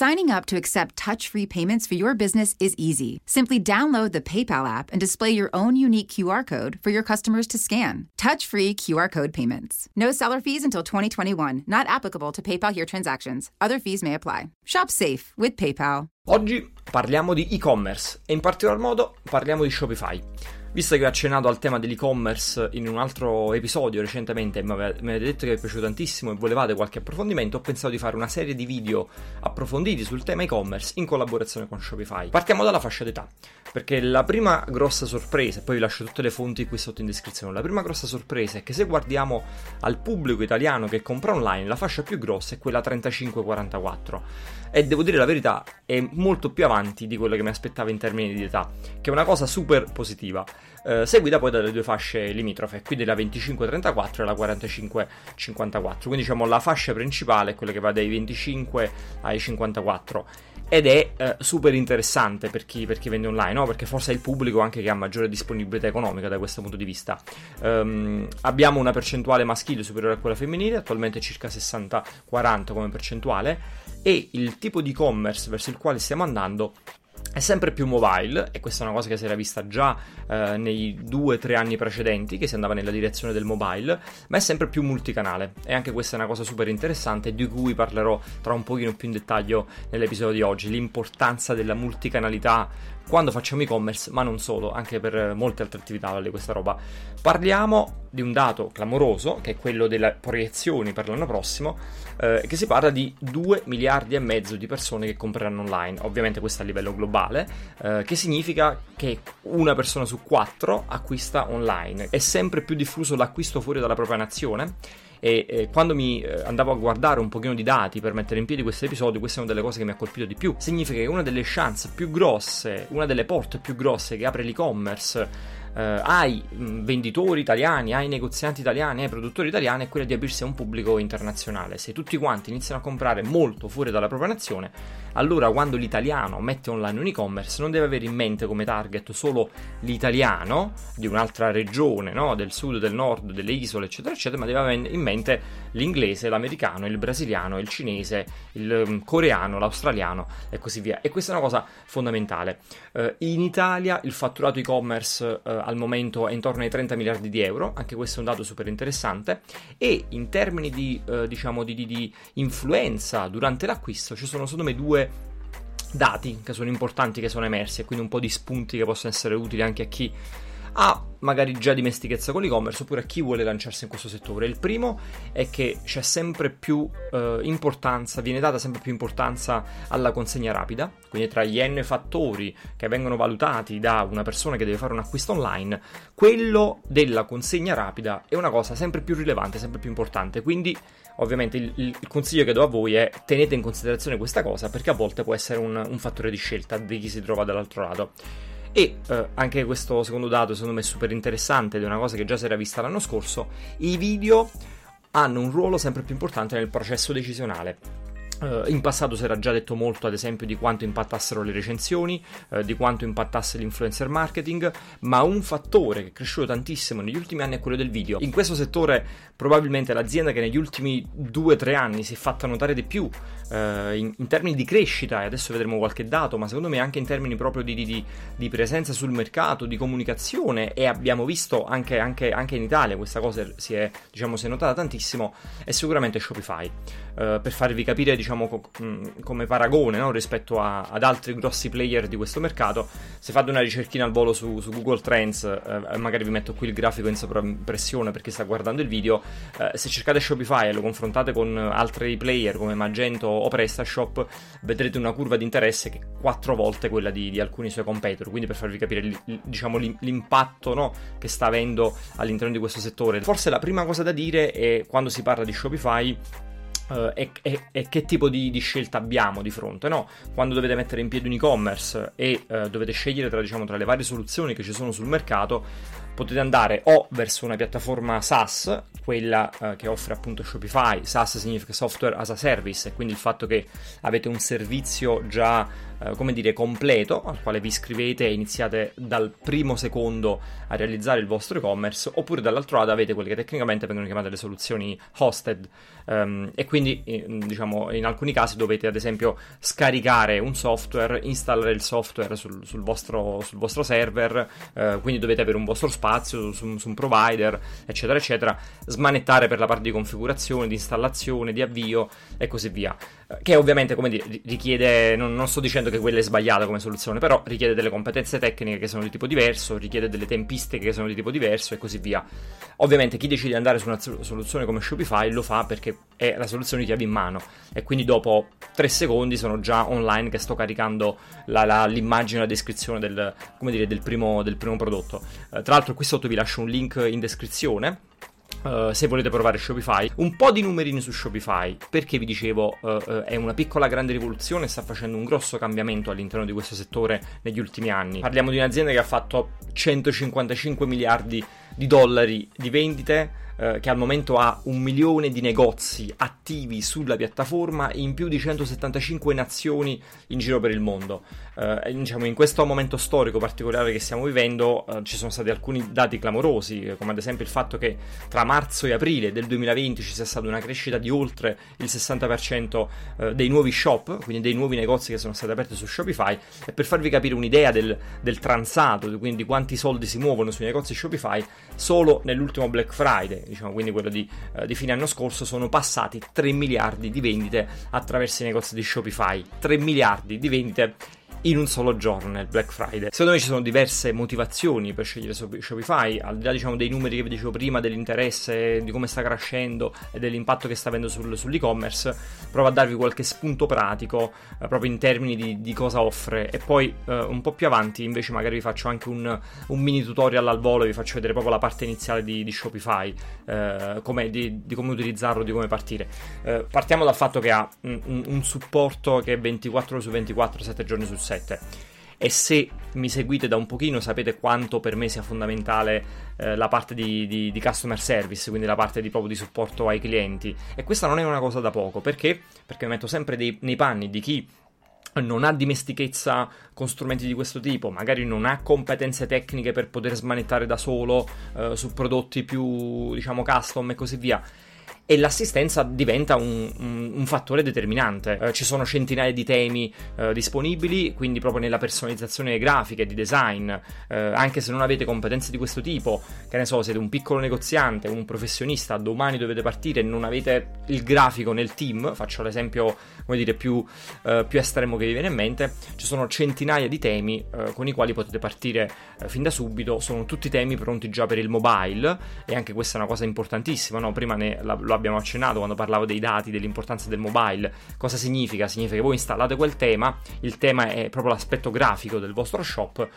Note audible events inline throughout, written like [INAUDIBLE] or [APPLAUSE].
Signing up to accept touch free payments for your business is easy. Simply download the PayPal app and display your own unique QR code for your customers to scan. Touch free QR code payments. No seller fees until 2021, not applicable to PayPal here transactions. Other fees may apply. Shop safe with PayPal. Oggi parliamo di e-commerce e in particolar modo parliamo di Shopify. Visto che ho accennato al tema dell'e-commerce in un altro episodio recentemente e mi ave- mi avete detto che vi è piaciuto tantissimo e volevate qualche approfondimento, ho pensato di fare una serie di video approfonditi sul tema e-commerce in collaborazione con Shopify. Partiamo dalla fascia d'età, perché la prima grossa sorpresa, e poi vi lascio tutte le fonti qui sotto in descrizione, la prima grossa sorpresa è che se guardiamo al pubblico italiano che compra online, la fascia più grossa è quella 35-44 e devo dire la verità è molto più avanti di quello che mi aspettavo in termini di età, che è una cosa super positiva. Eh, seguita poi dalle due fasce limitrofe, quindi la 25-34 e la 45-54, quindi diciamo la fascia principale è quella che va dai 25 ai 54 ed è eh, super interessante per chi, per chi vende online, no? perché forse è il pubblico anche che ha maggiore disponibilità economica da questo punto di vista. Ehm, abbiamo una percentuale maschile superiore a quella femminile, attualmente circa 60-40 come percentuale, e il tipo di e-commerce verso il quale stiamo andando è sempre più mobile e questa è una cosa che si era vista già eh, nei due o tre anni precedenti che si andava nella direzione del mobile ma è sempre più multicanale. E anche questa è una cosa super interessante di cui parlerò tra un pochino più in dettaglio nell'episodio di oggi l'importanza della multicanalità quando facciamo e-commerce, ma non solo, anche per molte altre attività vale questa roba. Parliamo di un dato clamoroso, che è quello delle proiezioni per l'anno prossimo, eh, che si parla di 2 miliardi e mezzo di persone che compreranno online, ovviamente questo a livello globale, eh, che significa che una persona su quattro acquista online. È sempre più diffuso l'acquisto fuori dalla propria nazione e eh, quando mi eh, andavo a guardare un pochino di dati per mettere in piedi questo episodio, questa è una delle cose che mi ha colpito di più. Significa che una delle chance più grosse, una delle porte più grosse che apre l'e-commerce eh, ai mh, venditori italiani, ai negozianti italiani, ai produttori italiani è quella di aprirsi a un pubblico internazionale. Se tutti quanti iniziano a comprare molto fuori dalla propria nazione, allora quando l'italiano mette online un e-commerce non deve avere in mente come target solo l'italiano di un'altra regione, no? del sud, del nord, delle isole, eccetera, eccetera, ma deve avere in mente l'inglese, l'americano, il brasiliano, il cinese, il um, coreano, l'australiano e così via. E questa è una cosa fondamentale. Eh, in Italia il fatturato e-commerce eh, al momento è intorno ai 30 miliardi di euro, anche questo è un dato super interessante, e in termini di, eh, diciamo, di, di, di influenza durante l'acquisto ci sono secondo me due dati che sono importanti, che sono emersi e quindi un po' di spunti che possono essere utili anche a chi ha magari già dimestichezza con l'e-commerce oppure a chi vuole lanciarsi in questo settore. Il primo è che c'è sempre più eh, importanza, viene data sempre più importanza alla consegna rapida, quindi tra gli n fattori che vengono valutati da una persona che deve fare un acquisto online, quello della consegna rapida è una cosa sempre più rilevante, sempre più importante. Quindi ovviamente il, il consiglio che do a voi è tenete in considerazione questa cosa perché a volte può essere un, un fattore di scelta di chi si trova dall'altro lato. E eh, anche questo secondo dato secondo me è super interessante ed è una cosa che già si era vista l'anno scorso, i video hanno un ruolo sempre più importante nel processo decisionale. Uh, in passato si era già detto molto, ad esempio, di quanto impattassero le recensioni, uh, di quanto impattasse l'influencer marketing, ma un fattore che è cresciuto tantissimo negli ultimi anni è quello del video. In questo settore, probabilmente l'azienda che negli ultimi 2-3 anni si è fatta notare di più uh, in, in, termini di crescita, e adesso vedremo qualche dato, ma secondo me anche in termini proprio di, di, di presenza sul mercato, di comunicazione, e abbiamo visto anche, anche, anche in Italia questa cosa si è, diciamo, si è notata tantissimo, è sicuramente Shopify. Uh, per farvi capire, diciamo, co- mh, come paragone no? rispetto a, ad altri grossi player di questo mercato, se fate una ricerchina al volo su, su Google Trends, uh, magari vi metto qui il grafico in sovraimpressione per chi sta guardando il video, se cercate Shopify e lo confrontate con altri player come Magento o PrestaShop, vedrete una curva di interesse che è quattro volte quella di, di alcuni suoi competitor, quindi per farvi capire diciamo, l'impatto no? che sta avendo all'interno di questo settore. Forse la prima cosa da dire è quando si parla di Shopify Uh, e, e, e, che tipo di, di, scelta abbiamo di fronte, no? Quando dovete mettere in piedi un e-commerce e uh, dovete scegliere tra, diciamo, tra, le varie soluzioni che ci sono sul mercato, potete andare o verso una piattaforma SaaS, quella uh, che offre appunto Shopify, SaaS significa Software as a Service, e quindi il fatto che avete un servizio già eh, come dire, completo al quale vi iscrivete e iniziate dal primo secondo a realizzare il vostro e-commerce, oppure dall'altro lato avete quelle che tecnicamente vengono chiamate le soluzioni hosted. Um, e quindi diciamo in alcuni casi dovete ad esempio scaricare un software, installare il software sul, sul, vostro, sul vostro, server, uh, quindi dovete avere un vostro spazio su, su un provider, eccetera, eccetera, smanettare per la parte di configurazione, di installazione, di avvio e così via. Che ovviamente, come dire, richiede, non, non, sto dicendo che quella è sbagliata come soluzione, però richiede delle competenze tecniche che sono di tipo diverso, richiede delle tempistiche che sono di tipo diverso e così via. Ovviamente chi decide di andare su una soluzione come Shopify lo fa perché è la soluzione chiave in mano e quindi dopo 3 secondi sono già online che sto caricando la, la, l'immagine, la descrizione del, dire, del, primo, del primo, prodotto. Uh, tra l'altro qui sotto vi lascio un link in descrizione Uh, se volete provare Shopify, un po' di numerini su Shopify, perché vi dicevo uh, uh, è una piccola grande rivoluzione, sta facendo un grosso cambiamento all'interno di questo settore negli ultimi anni. Parliamo di un'azienda che ha fatto 155 miliardi di dollari di vendite, eh, che al momento ha un milione di negozi attivi sulla piattaforma in più di 175 nazioni in giro per il mondo. Eh, diciamo, in questo momento storico particolare che stiamo vivendo eh, ci sono stati alcuni dati clamorosi, come ad esempio il fatto che tra marzo e aprile del 2020 ci sia stata una crescita di oltre il 60% eh, dei nuovi shop, quindi dei nuovi negozi che sono stati aperti su Shopify, e per farvi capire un'idea del, del transato, quindi quanti soldi si muovono sui negozi Shopify, solo nell'ultimo Black Friday, diciamo, quindi quello di, uh, di, fine anno scorso, sono passati 3 miliardi di vendite attraverso i negozi di Shopify. 3 miliardi di vendite in un solo giorno nel Black Friday. Secondo me ci sono diverse motivazioni per scegliere Shopify, al di là diciamo, dei numeri che vi dicevo prima, dell'interesse, di come sta crescendo e dell'impatto che sta avendo sul, sull'e-commerce, provo a darvi qualche spunto pratico eh, proprio in termini di, di, cosa offre e poi eh, un po' più avanti invece magari vi faccio anche un, un, mini tutorial al volo, vi faccio vedere proprio la parte iniziale di, di Shopify, eh, di, di, come utilizzarlo, di come partire. Eh, partiamo dal fatto che ha un, un supporto che è 24 ore su 24, 7 giorni su 7 7. E se mi seguite da un pochino sapete quanto per me sia fondamentale eh, la parte di, di, di, customer service, quindi la parte di, proprio di supporto ai clienti. E questa non è una cosa da poco, perché? Perché mi metto sempre dei, nei panni di chi non ha dimestichezza con strumenti di questo tipo, magari non ha competenze tecniche per poter smanettare da solo eh, su prodotti più, diciamo, custom e così via e l'assistenza diventa un, un, un fattore determinante. Eh, ci sono centinaia di temi eh, disponibili, quindi proprio nella personalizzazione grafica e di design, eh, anche se non avete competenze di questo tipo, che ne so, siete un piccolo negoziante, un professionista, domani dovete partire e non avete il grafico nel team, faccio l'esempio, come dire, più, eh, più estremo che vi viene in mente, ci sono centinaia di temi eh, con i quali potete partire eh, fin da subito, sono tutti temi pronti già per il mobile e anche questa è una cosa importantissima, no? prima ne, la, lo abbiamo accennato quando parlavo dei dati, dell'importanza del mobile. Cosa significa? Significa che voi installate quel tema, il tema è proprio l'aspetto grafico del vostro shop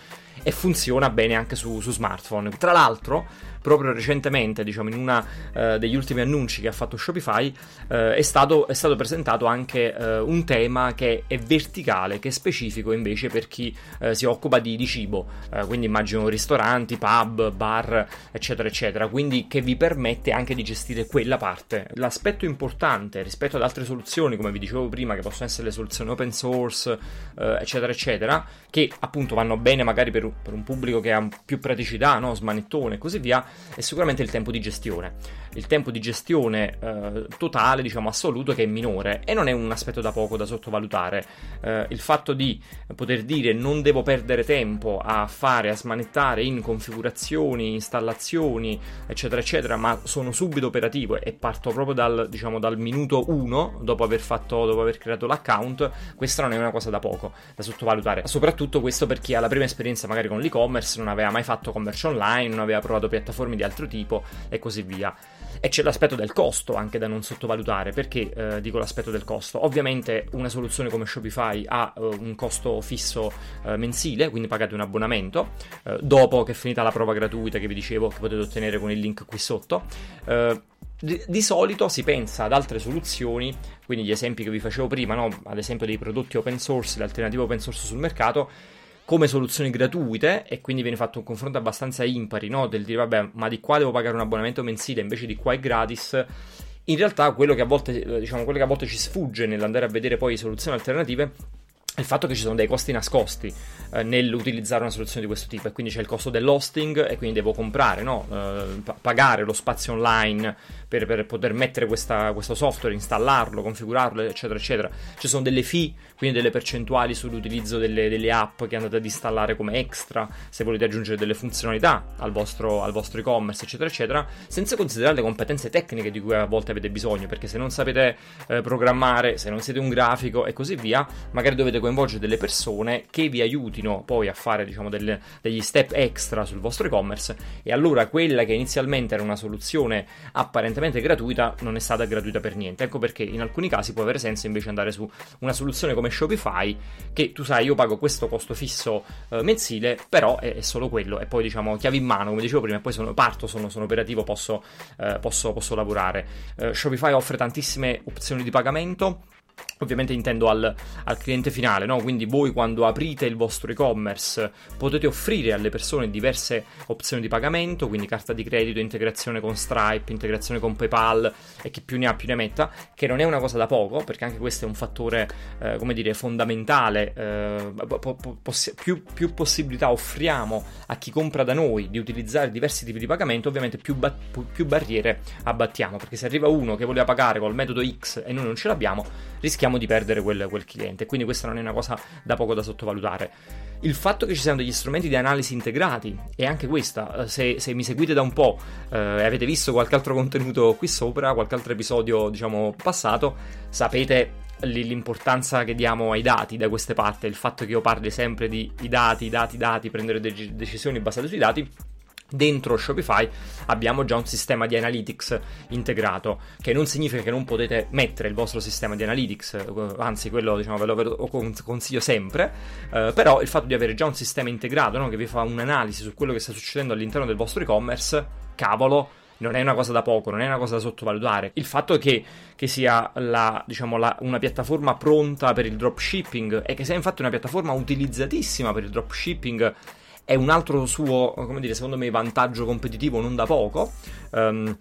e funziona bene anche su, su smartphone. Tra l'altro, proprio recentemente, diciamo in uno eh, degli ultimi annunci che ha fatto Shopify, eh, è, stato, è, stato, presentato anche eh, un tema che è verticale, che è specifico invece per chi eh, si occupa di, di cibo, eh, quindi immagino ristoranti, pub, bar, eccetera, eccetera, quindi che vi permette anche di gestire quella parte. L'aspetto importante rispetto ad altre soluzioni, come vi dicevo prima, che possono essere le soluzioni open source, eh, eccetera, eccetera, che appunto vanno bene magari per, per un pubblico che ha più praticità, no? smanettone e così via, è sicuramente il tempo di gestione. Il tempo di gestione eh, totale, diciamo assoluto, che è minore e non è un aspetto da poco da sottovalutare. Eh, il fatto di poter dire non devo perdere tempo a fare, a smanettare in configurazioni, installazioni, eccetera, eccetera, ma sono subito operativo e parto proprio dal, diciamo, dal minuto 1 dopo aver, fatto, dopo aver creato l'account, questa non è una cosa da poco da sottovalutare. Soprattutto questo per chi ha la prima esperienza magari con l'e-commerce, non aveva mai fatto commercio online, non aveva provato piattaforme di altro tipo e così via. E c'è l'aspetto del costo anche da non sottovalutare. Perché eh, dico l'aspetto del costo? Ovviamente una soluzione come Shopify ha uh, un costo fisso uh, mensile, quindi pagate un abbonamento, uh, dopo che è finita la prova gratuita che vi dicevo che potete ottenere con il link qui sotto. Di, di, solito si pensa ad altre soluzioni, quindi gli esempi che vi facevo prima, no? ad esempio dei prodotti open source, le alternative open source sul mercato, come soluzioni gratuite e quindi viene fatto un confronto abbastanza impari, no? del dire vabbè ma di qua devo pagare un abbonamento mensile invece di qua è gratis. In realtà quello che a volte, eh, diciamo, quello che a volte ci sfugge nell'andare a vedere poi soluzioni alternative il fatto che ci sono dei costi nascosti eh, nell'utilizzare una soluzione di questo tipo e quindi c'è il costo dell'hosting e quindi devo comprare, no? eh, pagare lo spazio online per, per poter mettere questa, questo software, installarlo, configurarlo, eccetera, eccetera. Ci sono delle fee, quindi delle percentuali sull'utilizzo delle, delle app che andate ad installare come extra, se volete aggiungere delle funzionalità al vostro, al vostro e-commerce, eccetera, eccetera, senza considerare le competenze tecniche di cui a volte avete bisogno, perché se non sapete eh, programmare, se non siete un grafico e così via, magari dovete coinvolgere delle persone che vi aiutino poi a fare diciamo, delle, degli step extra sul vostro e-commerce e allora quella che inizialmente era una soluzione apparentemente gratuita non è stata gratuita per niente. Ecco perché in alcuni casi può avere senso invece andare su una soluzione come Shopify che tu sai io pago questo costo fisso eh, mensile però è, è, solo quello e poi diciamo chiavi in mano come dicevo prima e poi sono, parto, sono, sono operativo, posso, eh, posso, posso lavorare. Eh, Shopify offre tantissime opzioni di pagamento Ovviamente intendo al, al cliente finale, no? quindi voi quando aprite il vostro e-commerce potete offrire alle persone diverse opzioni di pagamento, quindi carta di credito, integrazione con Stripe, integrazione con PayPal e chi più ne ha più ne metta, che non è una cosa da poco, perché anche questo è un fattore, eh, come dire, fondamentale. Eh, po- po- poss- più, più, possibilità offriamo a chi compra da noi di utilizzare diversi tipi di pagamento, ovviamente più, ba- più barriere abbattiamo, perché se arriva uno che voleva pagare col metodo X e noi non ce l'abbiamo, rischiamo di perdere quel, quel cliente. Quindi questa non è una cosa da poco da sottovalutare. Il fatto che ci siano degli strumenti di analisi integrati è anche questa. Eh, se, se mi seguite da un po' eh, e avete visto qualche altro contenuto qui sopra, qualche altro episodio, diciamo, passato, sapete l'importanza che diamo ai dati da queste parti, il fatto che io parli sempre di dati, dati, dati, prendere de- decisioni basate sui dati Dentro Shopify abbiamo già un sistema di analytics integrato, che non significa che non potete mettere il vostro sistema di analytics, eh, anzi quello diciamo, ve lo consiglio sempre, eh, però il fatto di avere già un sistema integrato no, che vi fa un'analisi su quello che sta succedendo all'interno del vostro e-commerce, cavolo, non è una cosa da poco, non è una cosa da sottovalutare. Il fatto che, che sia la, diciamo, la, una piattaforma pronta per il dropshipping e che sia infatti una piattaforma utilizzatissima per il dropshipping è un altro suo, come dire, secondo me vantaggio competitivo non da poco. Um,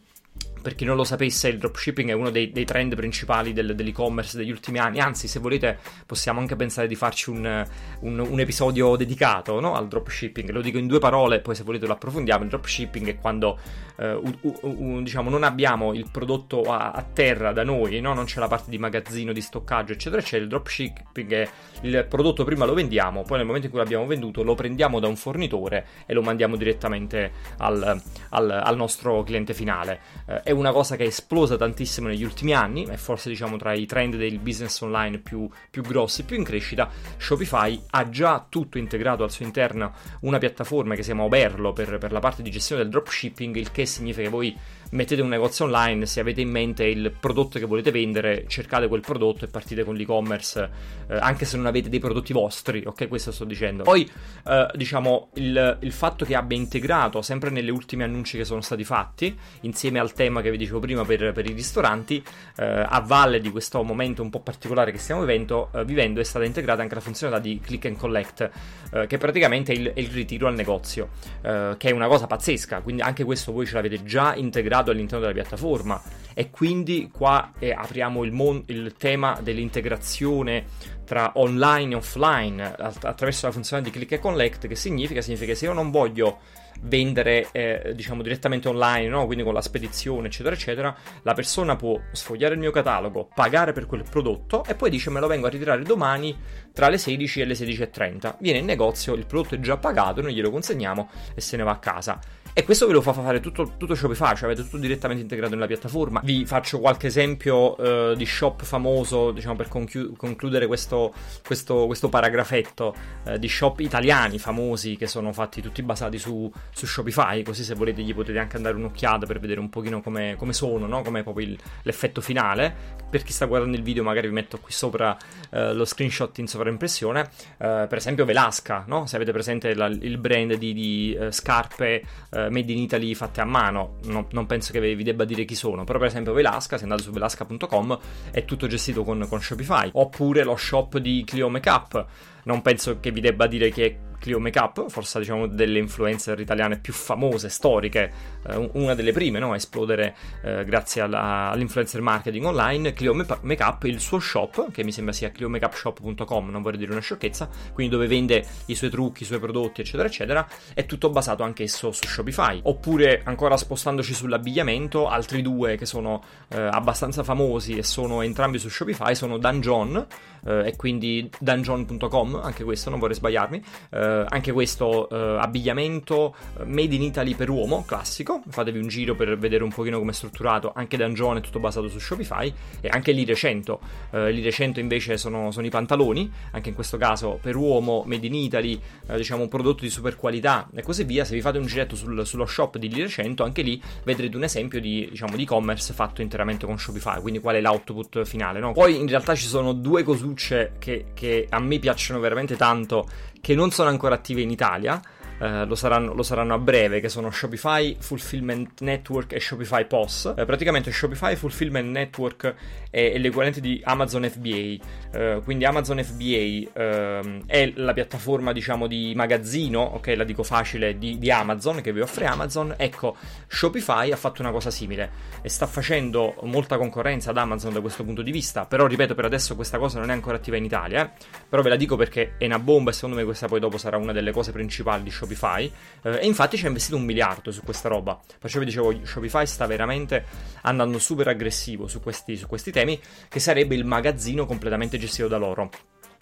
per chi non lo sapesse, il dropshipping è uno dei, dei trend principali del, dell'e-commerce degli ultimi anni. Anzi, se volete, possiamo anche pensare di farci un, un, un episodio dedicato no? al dropshipping. Lo dico in due parole, poi se volete lo approfondiamo. Il dropshipping è quando eh, u, u, diciamo, non abbiamo il prodotto a, a terra da noi, no? non c'è la parte di magazzino, di stoccaggio, eccetera. C'è il dropshipping, è il prodotto prima lo vendiamo, poi nel momento in cui l'abbiamo venduto lo prendiamo da un fornitore e lo mandiamo direttamente al, al, al nostro cliente finale. Eh, una cosa che è esplosa tantissimo negli ultimi anni, è forse diciamo tra i trend del business online più, più grossi, più in crescita. Shopify ha già tutto integrato al suo interno una piattaforma che si chiama Oberlo per, per la parte di gestione del dropshipping, il che significa che voi mettete un negozio online, se avete in mente il prodotto che volete vendere, cercate quel prodotto e partite con l'e-commerce, eh, anche se non avete dei prodotti vostri, ok? Questo sto dicendo. Poi, eh, diciamo, il, il, fatto che abbia integrato, sempre nelle ultime annunci che sono stati fatti, insieme al tema che vi dicevo prima per, per i ristoranti, eh, a valle di questo momento un po' particolare che stiamo vivendo, eh, vivendo è stata integrata anche la funzionalità di click and collect, eh, che praticamente è il, è il, ritiro al negozio, eh, che è una cosa pazzesca, quindi anche questo voi ce l'avete già integrato integrato all'interno della piattaforma e quindi qua eh, apriamo il, mon- il tema dell'integrazione tra online e offline attraverso la funzione di click e collect, che significa? Significa che se io non voglio vendere eh, diciamo direttamente online, no? quindi con la spedizione eccetera eccetera, la persona può sfogliare il mio catalogo, pagare per quel prodotto e poi dice me lo vengo a ritirare domani tra le 16 e le 16.30. Viene in negozio, il prodotto è già pagato, noi glielo consegniamo e se ne va a casa. E questo ve lo fa fare tutto, tutto Shopify, cioè avete tutto direttamente integrato nella piattaforma. Vi faccio qualche esempio uh, di shop famoso, diciamo per conchiu- concludere questo, questo, questo paragrafetto, uh, di shop italiani famosi che sono fatti tutti basati su, su, Shopify, così se volete gli potete anche andare un'occhiata per vedere un pochino come, come sono, no? come proprio il, l'effetto finale. Per chi sta guardando il video magari vi metto qui sopra uh, lo screenshot in sovraimpressione. per esempio Velasca, no? se avete presente la, il brand di, di scarpe eh, made in Italy fatte a mano, no, non penso che vi debba dire chi sono, però per esempio Velasca, se andate su velasca.com è tutto gestito con, con Shopify, oppure lo shop di Clio Makeup, non penso che vi debba dire chi è Clio Makeup, forse diciamo delle influencer italiane più famose, storiche, eh, una delle prime no? a esplodere eh, grazie alla, all'influencer marketing online. Clio Makeup, il suo shop, che mi sembra sia cliomakeupshop.com, non vorrei dire una sciocchezza, quindi dove vende i suoi trucchi, i suoi prodotti, eccetera, eccetera, è tutto basato anch'esso su Shopify. Oppure, ancora spostandoci sull'abbigliamento, altri due che sono eh, abbastanza famosi e sono entrambi su Shopify sono Dungeon eh, e quindi dungeon.com, anche questo, non vorrei sbagliarmi eh, anche questo eh, abbigliamento eh, made in Italy per uomo, classico, fatevi un giro per vedere un pochino come è strutturato, anche Dungeon è tutto basato su Shopify e anche l'I Recento, eh, l'I Recento invece sono, sono, i pantaloni, anche in questo caso per uomo, made in Italy, eh, diciamo un prodotto di super qualità e così via, se vi fate un giretto sul, sullo shop di L'I Recento, anche lì vedrete un esempio di, diciamo, di e-commerce fatto interamente con Shopify, quindi qual è l'output finale, no? Poi in realtà ci sono due cosucce che, che a me piacciono veramente tanto che non sono ancora attive in Italia. Uh, lo, saranno, lo, saranno, a breve, che sono Shopify Fulfillment Network e Shopify POS. Uh, praticamente Shopify Fulfillment Network è, è l'equivalente di Amazon FBA. Uh, quindi Amazon FBA ehm, è la piattaforma, diciamo, di magazzino, ok, la dico facile, di, di, Amazon, che vi offre Amazon. Ecco, Shopify ha fatto una cosa simile e sta facendo molta concorrenza ad Amazon da questo punto di vista. Però, ripeto, per adesso questa cosa non è ancora attiva in Italia. Eh? Però ve la dico perché è una bomba e secondo me questa poi dopo sarà una delle cose principali di Shopify Shopify eh, e infatti ci ha investito un miliardo su questa roba. Perciò vi dicevo, Shopify sta veramente andando super aggressivo su questi, su questi temi, che sarebbe il magazzino completamente gestito da loro.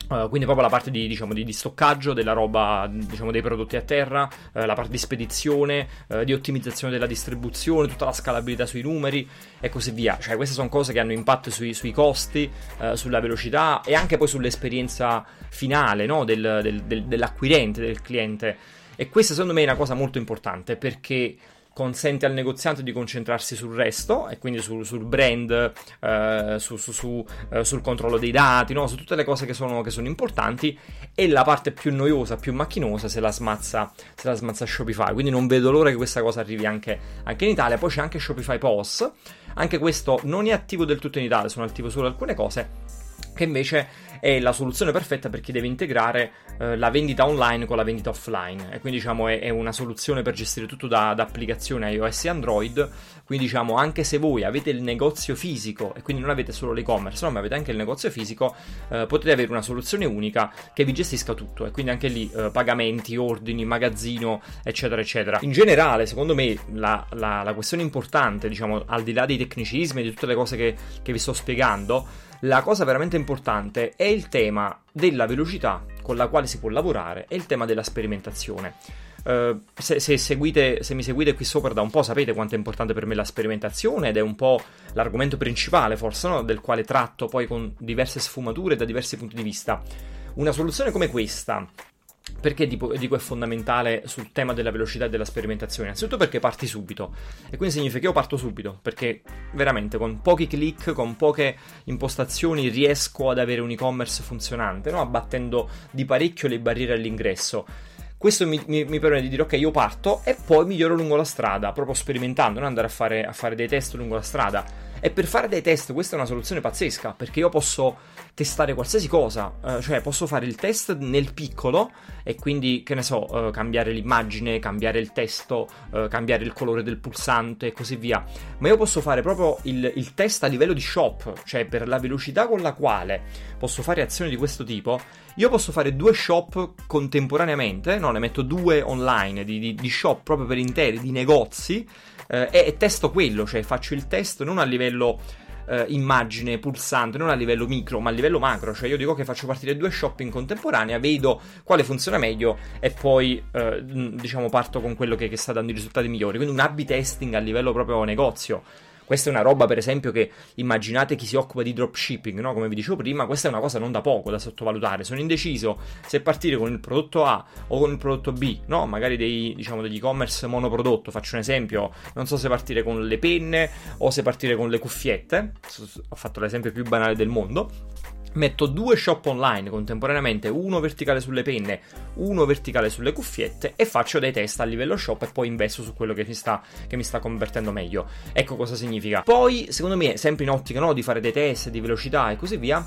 Uh, quindi proprio la parte di, diciamo, di, di, stoccaggio della roba, diciamo, dei prodotti a terra, uh, la parte di spedizione, uh, di ottimizzazione della distribuzione, tutta la scalabilità sui numeri e così via. Cioè queste sono cose che hanno impatto sui, sui costi, sulla velocità e anche poi sull'esperienza finale no? del, del, del, dell'acquirente, del cliente. E questa secondo me è una cosa molto importante perché consente al negoziante di concentrarsi sul resto e quindi sul, sul brand, eh, su, su, su, eh, sul controllo dei dati, no? su tutte le cose che sono, che sono, importanti e la parte più noiosa, più macchinosa se la, smazza, se la smazza Shopify. Quindi non vedo l'ora che questa cosa arrivi anche, anche in Italia. Poi c'è anche Shopify POS, anche questo non è attivo del tutto in Italia, sono attivo solo alcune cose che invece è la soluzione perfetta per chi deve integrare eh, la vendita online con la vendita offline. E quindi diciamo è, è una soluzione per gestire tutto da, da, applicazione iOS e Android. Quindi diciamo anche se voi avete il negozio fisico e quindi non avete solo l'e-commerce no, ma avete anche il negozio fisico eh, potete avere una soluzione unica che vi gestisca tutto. E quindi anche lì eh, pagamenti, ordini, magazzino eccetera eccetera. In generale secondo me la, la, la questione importante diciamo al di là dei tecnicismi e di tutte le cose che, che vi sto spiegando la cosa veramente importante è il tema della velocità con la quale si può lavorare e il tema della sperimentazione. Uh, se, se, seguite, se, mi seguite qui sopra da un po' sapete quanto è importante per me la sperimentazione ed è un po' l'argomento principale forse no? del quale tratto poi con diverse sfumature da diversi punti di vista. Una soluzione come questa perché dico, è fondamentale sul tema della velocità e della sperimentazione? Innanzitutto perché parti subito. E quindi significa che io parto subito. Perché veramente con pochi click, con poche impostazioni, riesco ad avere un e-commerce funzionante, no? abbattendo di parecchio le barriere all'ingresso. Questo mi, mi, mi, permette di dire ok, io parto e poi miglioro lungo la strada, proprio sperimentando, non andare a fare, a fare dei test lungo la strada E per fare dei test questa è una soluzione pazzesca, perché io posso testare qualsiasi cosa, eh, cioè posso fare il test nel piccolo e quindi, che ne so, eh, cambiare l'immagine, cambiare il testo, eh, cambiare il colore del pulsante e così via. Ma io posso fare proprio il, il test a livello di shop, cioè per la velocità con la quale posso fare azioni di questo tipo, io posso fare due shop contemporaneamente, no, ne metto due online di, di, di shop proprio per interi, di negozi, eh, e, e testo quello, cioè faccio il test non a livello eh, immagine pulsante, non a livello micro, ma a livello macro. Cioè, io dico che faccio partire due shop in contemporanea, vedo quale funziona meglio e poi, eh, diciamo, parto con quello che, che sta dando i risultati migliori. Quindi un A-B testing a livello proprio negozio. Questa è una roba, per esempio, che immaginate chi si occupa di dropshipping, no? Come vi dicevo prima, questa è una cosa non da poco da sottovalutare. Sono indeciso se partire con il prodotto A o con il prodotto B, no? Magari dei, diciamo, degli e-commerce monoprodotto. Faccio un esempio, non so se partire con le penne o se partire con le cuffiette. Ho fatto l'esempio più banale del mondo metto due shop online contemporaneamente, uno verticale sulle penne, uno verticale sulle cuffiette e faccio dei test a livello shop e poi investo su quello che mi sta, che mi sta convertendo meglio. Ecco cosa significa. Poi, secondo me, sempre in ottica no, di fare dei test di velocità e così via,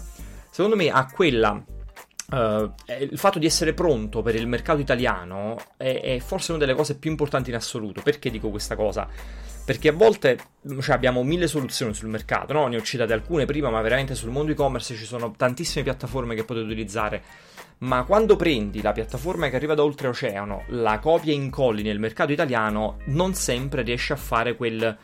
secondo me a quella Uh, il fatto di essere pronto per il mercato italiano è, è, forse una delle cose più importanti in assoluto. Perché dico questa cosa? Perché a volte cioè, abbiamo mille soluzioni sul mercato, no? ne ho citate alcune prima, ma veramente sul mondo e-commerce ci sono tantissime piattaforme che potete utilizzare. Ma quando prendi la piattaforma che arriva da oltreoceano, la copia e incolli nel mercato italiano, non sempre riesci a fare quel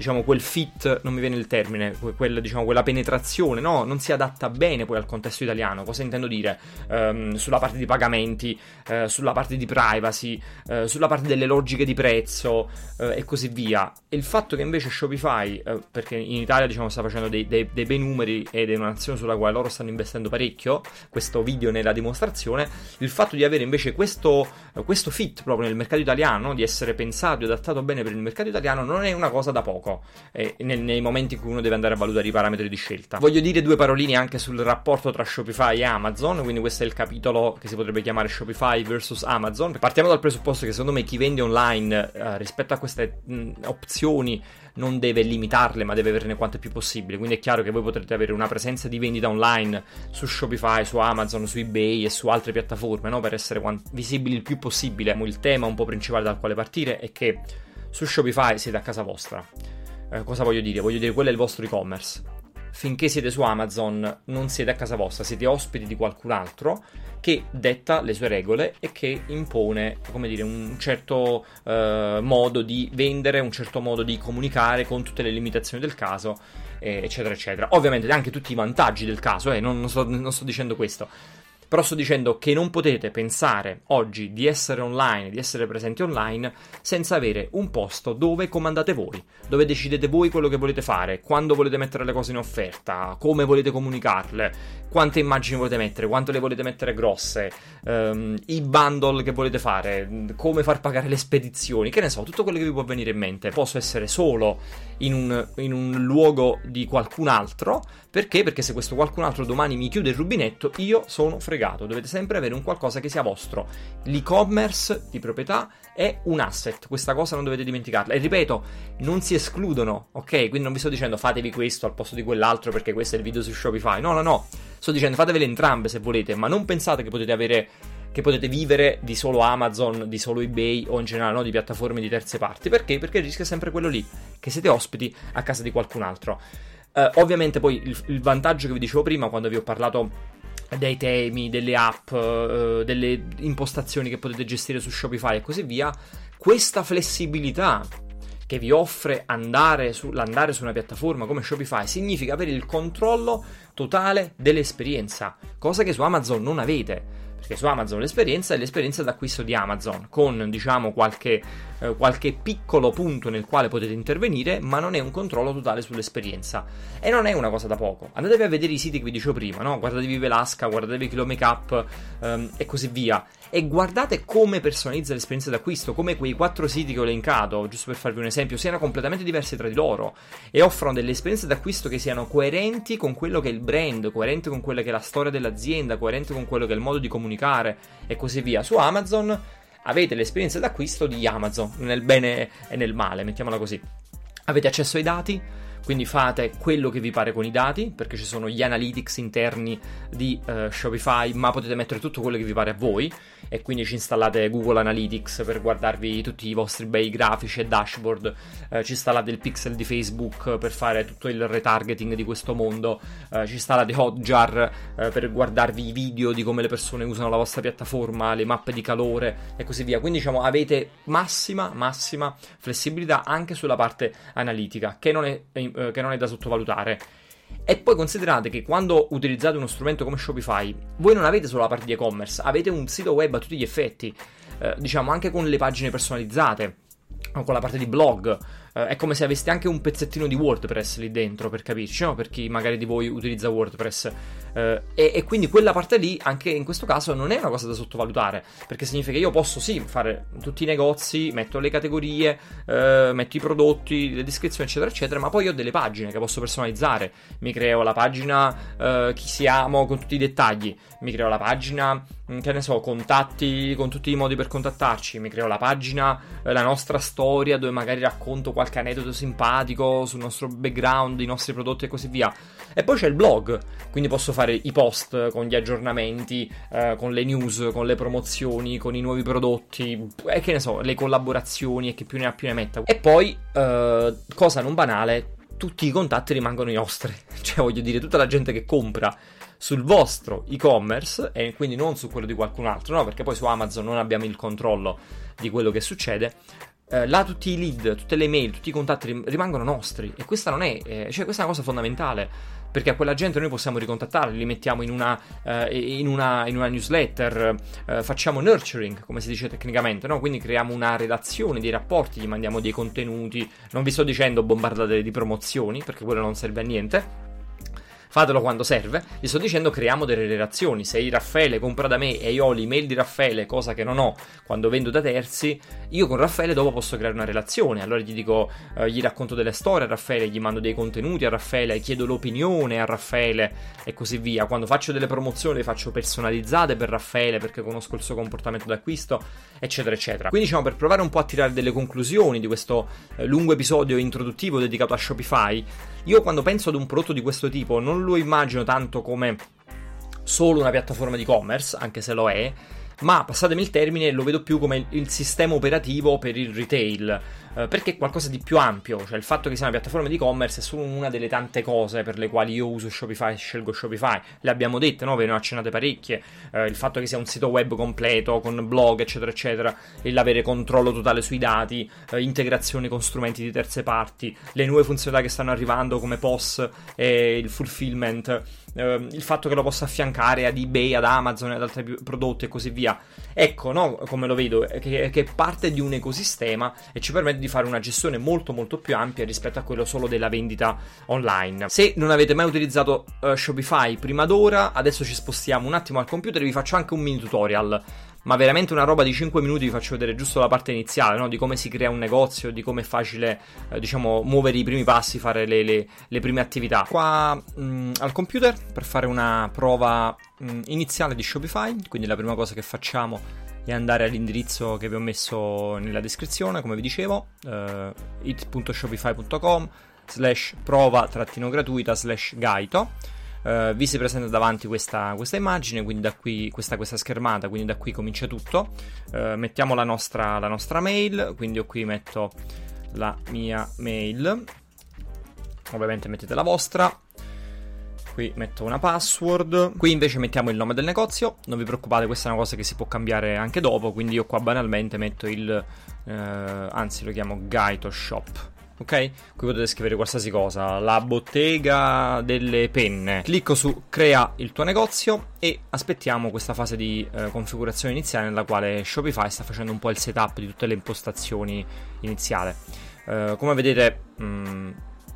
diciamo, quel fit, non mi viene il termine, quel, diciamo, quella penetrazione, no? Non si adatta bene poi al contesto italiano. Cosa intendo dire? Um, sulla parte di pagamenti, uh, sulla parte di privacy, uh, sulla parte delle logiche di prezzo uh, e così via. E il fatto che invece Shopify, perché in Italia diciamo sta facendo dei, dei, dei, bei numeri ed è una nazione sulla quale loro stanno investendo parecchio, questo video nella dimostrazione, il fatto di avere invece questo, questo fit proprio nel mercato italiano, di essere pensato e adattato bene per il mercato italiano, non è una cosa da poco poco eh, nei, nei, momenti in cui uno deve andare a valutare i parametri di scelta. Voglio dire due paroline anche sul rapporto tra Shopify e Amazon, quindi questo è il capitolo che si potrebbe chiamare Shopify vs Amazon. Partiamo dal presupposto che secondo me chi vende online eh, rispetto a queste mh, opzioni non deve limitarle, ma deve averne quante più possibile. Quindi è chiaro che voi potrete avere una presenza di vendita online su Shopify, su Amazon, su eBay e su altre piattaforme, no? per essere visibili il più possibile. Il tema un po' principale dal quale partire è che su Shopify siete a casa vostra. Eh, cosa voglio dire? Voglio dire quello è il vostro e-commerce. Finché siete su Amazon non siete a casa vostra, siete ospiti di qualcun altro che detta le sue regole e che impone, come dire, un certo eh, modo di vendere, un certo modo di comunicare con tutte le limitazioni del caso, eh, eccetera, eccetera. Ovviamente anche tutti i vantaggi del caso, eh, non, non, sto, non sto dicendo questo però sto dicendo che non potete pensare oggi di essere online, di essere presenti online, senza avere un posto dove comandate voi, dove decidete voi quello che volete fare, quando volete mettere le cose in offerta, come volete comunicarle, quante immagini volete mettere, quanto le volete mettere grosse, um, i bundle che volete fare, come far pagare le spedizioni, che ne so, tutto quello che vi può venire in mente. Posso essere solo in un, in un luogo di qualcun altro, perché? Perché se questo qualcun altro domani mi chiude il rubinetto, io sono fregato. Dovete sempre avere un qualcosa che sia vostro. L'e-commerce di proprietà è un asset, questa cosa non dovete dimenticarla. E ripeto, non si escludono, ok? Quindi non vi sto dicendo fatevi questo al posto di quell'altro perché questo è il video su Shopify. No, no, no. Sto dicendo fatevele entrambe se volete, ma non pensate che potete avere che potete vivere di solo Amazon, di solo eBay o in generale no, di piattaforme di terze parti. Perché? Perché il rischio è sempre quello lì, che siete ospiti a casa di qualcun altro. Uh, ovviamente poi il, il, vantaggio che vi dicevo prima quando vi ho parlato dei temi, delle app, uh, delle impostazioni che potete gestire su Shopify e così via, questa flessibilità che vi offre andare su, l'andare su una piattaforma come Shopify significa avere il controllo totale dell'esperienza, cosa che su Amazon non avete perché su Amazon l'esperienza è l'esperienza d'acquisto di Amazon, con diciamo qualche, eh, qualche, piccolo punto nel quale potete intervenire, ma non è un controllo totale sull'esperienza. E non è una cosa da poco. Andatevi a vedere i siti che vi dicevo prima, no? Guardatevi Velasca, guardatevi Kilo Makeup ehm, e così via. E guardate come personalizza l'esperienza d'acquisto, come quei quattro siti che ho elencato, giusto per farvi un esempio, siano completamente diversi tra di loro e offrono delle esperienze d'acquisto che siano coerenti con quello che è il brand, coerenti con quella che è la storia dell'azienda, coerenti con quello che è il modo di comunicare e così via. Su Amazon avete l'esperienza d'acquisto di Amazon, nel bene e nel male, mettiamola così. Avete accesso ai dati, quindi fate quello che vi pare con i dati, perché ci sono gli analytics interni di uh, Shopify, ma potete mettere tutto quello che vi pare a voi e quindi ci installate Google Analytics per guardarvi tutti i vostri bei grafici e dashboard, uh, ci installate il pixel di Facebook per fare tutto il retargeting di questo mondo, uh, ci installate Hotjar per guardarvi i video di come le persone usano la vostra piattaforma, le mappe di calore e così via. Quindi diciamo avete massima, massima flessibilità anche sulla parte analitica, che non è, eh, che non è da sottovalutare. E poi considerate che quando utilizzate uno strumento come Shopify, voi non avete solo la parte di e-commerce, avete un sito web a tutti gli effetti, eh, diciamo anche con le pagine personalizzate con la parte di blog. Uh, è come se aveste anche un pezzettino di WordPress lì dentro, per capirci, no? Per chi magari di voi utilizza WordPress. Uh, e, e, quindi quella parte lì, anche in questo caso, non è una cosa da sottovalutare, perché significa che io posso sì fare tutti i negozi, metto le categorie, uh, metto i prodotti, le descrizioni, eccetera, eccetera, ma poi ho delle pagine che posso personalizzare. Mi creo la pagina chi siamo con tutti i dettagli, mi creo la pagina, mm, che ne so, contatti con tutti i modi per contattarci, mi creo la pagina, la nostra storia dove magari racconto qualche aneddoto simpatico sul nostro background, i nostri prodotti e così via. E poi c'è il blog, quindi posso fare i post con gli aggiornamenti, eh, con le news, con le promozioni, con i nuovi prodotti e che ne so, le collaborazioni e che più ne ha più ne metta. E poi, eh, cosa non banale, tutti i contatti rimangono i nostri. [LAUGHS] Cioè, voglio dire, tutta la gente che compra sul vostro e-commerce e quindi non su quello di qualcun altro, no? Perché poi su Amazon non abbiamo il controllo di quello che succede eh, là tutti i lead, tutte le mail, tutti i contatti rimangono nostri e questa non è, eh, cioè questa è una cosa fondamentale perché a quella gente noi possiamo ricontattarli, li mettiamo in una, uh, in una, in una newsletter, uh, facciamo nurturing, come si dice tecnicamente, no? quindi creiamo una relazione, dei rapporti, gli mandiamo dei contenuti, non vi sto dicendo bombardate di promozioni, perché quello non serve a niente, fatelo quando serve. Vi sto dicendo creiamo delle relazioni. Se Raffaele compra da me e io ho l'email di Raffaele, cosa che non ho quando vendo da terzi, io con Raffaele dopo posso creare una relazione. Allora gli dico, eh, gli racconto delle storie a Raffaele, gli mando dei contenuti a Raffaele, chiedo l'opinione a Raffaele e così via. Quando faccio delle promozioni le faccio personalizzate per Raffaele perché conosco il suo comportamento d'acquisto, eccetera, eccetera. Quindi diciamo per provare un po' a tirare delle conclusioni di questo eh, lungo episodio introduttivo dedicato a Shopify, io quando penso ad un prodotto di questo tipo non lo immagino tanto come solo una piattaforma di e-commerce, anche se lo è, ma passatemi il termine, lo vedo più come il sistema operativo per il retail eh, perché è qualcosa di più ampio, cioè il fatto che sia una piattaforma di e-commerce è solo una delle tante cose per le quali io uso Shopify e scelgo Shopify. Le abbiamo dette, no? Ve ne ho accennate parecchie. Uh, il fatto che sia un sito web completo con blog, eccetera, eccetera, e l'avere controllo totale sui dati, uh, integrazione con strumenti di terze parti, le nuove funzionalità che stanno arrivando come POS e il fulfillment. Uh, il fatto che lo possa affiancare ad eBay, ad Amazon, ad altri prodotti e così via. Ecco, no, come lo vedo, che, è parte di un ecosistema e ci permette di fare una gestione molto molto più ampia rispetto a quello solo della vendita online. Se non avete mai utilizzato uh, Shopify prima d'ora, adesso ci spostiamo un attimo al computer e vi faccio anche un mini tutorial ma veramente una roba di 5 minuti vi faccio vedere giusto la parte iniziale, no? di come si crea un negozio, di come è facile, eh, diciamo, muovere i primi passi, fare le, le, le prime attività. Qua mh, mm, al computer per fare una prova mh, mm, iniziale di Shopify, quindi la prima cosa che facciamo e andare all'indirizzo che vi ho messo nella descrizione, come vi dicevo, uh, it.shopify.com slash prova trattino gratuita slash gaito. Uh, vi si presenta davanti questa, questa immagine, quindi da qui, questa, questa, schermata, quindi da qui comincia tutto. Uh, mettiamo la nostra, la nostra mail, quindi io qui metto la mia mail, ovviamente mettete la vostra, Qui metto una password. Qui invece mettiamo il nome del negozio. Non vi preoccupate, questa è una cosa che si può cambiare anche dopo. Quindi io qua banalmente metto il. Eh, anzi, lo chiamo Gaito Shop. Ok? Qui potete scrivere qualsiasi cosa. La bottega delle penne. Clicco su crea il tuo negozio e aspettiamo questa fase di eh, configurazione iniziale nella quale Shopify sta facendo un po' il setup di tutte le impostazioni iniziali. Eh, come vedete. Mh, mm,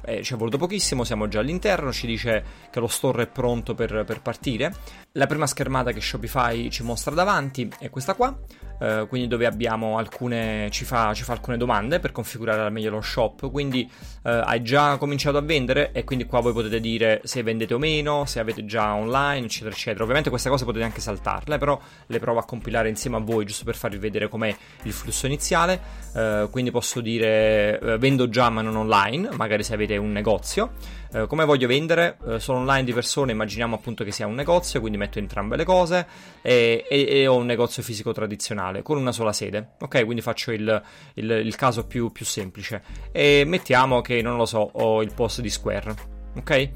eh, ci è voluto pochissimo, siamo già all'interno, ci dice che lo store è pronto per, per partire. La prima schermata che Shopify ci mostra davanti è questa qua. Eh, quindi dove abbiamo alcune, ci fa, ci fa, alcune domande per configurare al meglio lo shop, quindi eh, hai già cominciato a vendere e quindi qua voi potete dire se vendete o meno, se avete già online, eccetera, eccetera. Ovviamente queste cose potete anche saltarle, però le provo a compilare insieme a voi giusto per farvi vedere com'è il flusso iniziale, eh, quindi posso dire eh, vendo già ma non online, magari se avete un negozio. Eh, come voglio vendere? Eh, sono online di persone, immaginiamo appunto che sia un negozio, quindi metto entrambe le cose e, e, e ho un negozio fisico tradizionale con una sola sede. Ok, quindi faccio il, il, il caso più, più, semplice. E mettiamo che, non lo so, ho il post di Square. Ok?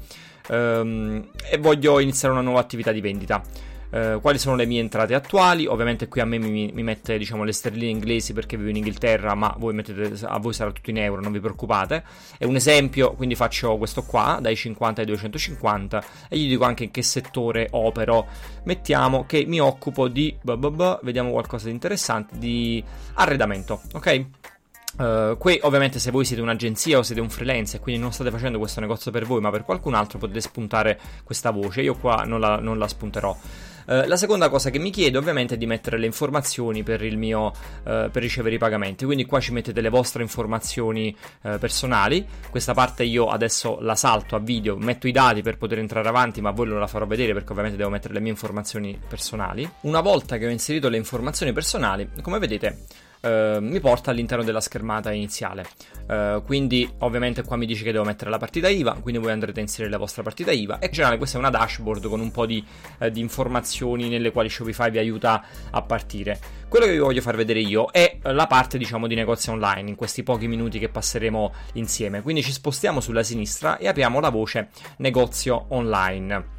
Um, e voglio iniziare una nuova attività di vendita. Eh, quali sono le mie entrate attuali. Ovviamente qui a me mi, mi, mette diciamo, le sterline inglesi perché vivo in Inghilterra, ma voi mettete, a voi sarà tutto in euro, non vi preoccupate. È un esempio, quindi faccio questo qua, dai 50 ai 250, e gli dico anche in che settore opero. Mettiamo che mi occupo di, vediamo qualcosa di interessante, di arredamento, ok? Uh, qui ovviamente se voi siete un'agenzia o siete un freelance e quindi non state facendo questo negozio per voi ma per qualcun altro potete spuntare questa voce, io qua non la, non la spunterò. Uh, la seconda cosa che mi chiede ovviamente è di mettere le informazioni per, mio, uh, per ricevere i pagamenti, quindi qua ci mettete le vostre informazioni personali, questa parte io adesso la salto a video, metto i dati per poter entrare avanti ma voi non la farò vedere perché ovviamente devo mettere le mie informazioni personali. Una volta che ho inserito le informazioni personali, come vedete Uh, mi porta all'interno della schermata iniziale. Uh, quindi, ovviamente, qua mi dice che devo mettere la partita IVA. Quindi, voi andrete a inserire la vostra partita IVA. E in generale, questa è una dashboard con un po' di, uh, di, informazioni nelle quali Shopify vi aiuta a partire. Quello che vi voglio far vedere io è la parte, diciamo, di negozio online in questi pochi minuti che passeremo insieme. Quindi, ci spostiamo sulla sinistra e apriamo la voce negozio online.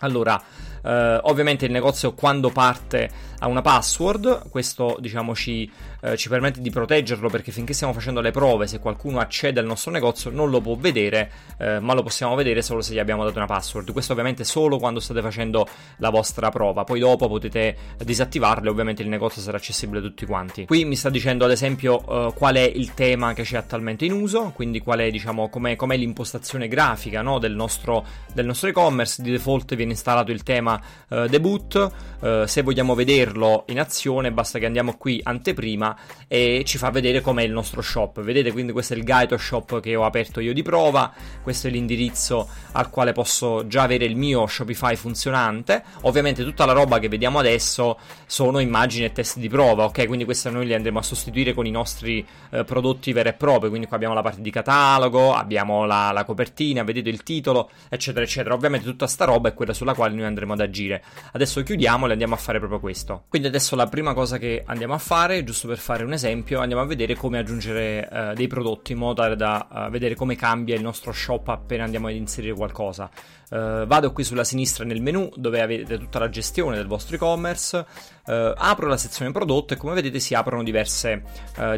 Allora, eh, ovviamente il negozio quando parte ha una password, questo diciamo ci, eh, ci, permette di proteggerlo perché finché stiamo facendo le prove, se qualcuno accede al nostro negozio non lo può vedere, eh, ma lo possiamo vedere solo se gli abbiamo dato una password. Questo ovviamente solo quando state facendo la vostra prova, poi dopo potete disattivarlo e ovviamente il negozio sarà accessibile a tutti quanti. Qui mi sta dicendo ad esempio eh, qual è il tema che c'è attualmente in uso, quindi qual è diciamo com'è, com'è l'impostazione grafica no, del, nostro, del nostro e-commerce, di default viene installato il tema uh, debut. Uh, se vogliamo vederlo in azione, basta che andiamo qui anteprima e ci fa vedere com'è il nostro shop. Vedete, quindi questo è il Gaito Shop che ho aperto io di prova. Questo è l'indirizzo al quale posso già avere il mio Shopify funzionante. Ovviamente tutta la roba che vediamo adesso sono immagini e test di prova, ok? Quindi queste noi li andremo a sostituire con i nostri uh, prodotti veri e propri. Quindi qua abbiamo la parte di catalogo, abbiamo la, la copertina, vedete il titolo, eccetera, eccetera. Ovviamente tutta sta roba è quella sulla quale noi andremo ad agire. Adesso chiudiamo e andiamo a fare proprio questo. Quindi adesso la prima cosa che andiamo a fare, giusto per fare un esempio, andiamo a vedere come aggiungere uh, dei prodotti in modo tale da uh, vedere come cambia il nostro shop appena andiamo ad inserire qualcosa. Uh, vado qui sulla sinistra nel menu dove avete tutta la gestione del vostro e-commerce, apro la sezione prodotto e come vedete si aprono diverse,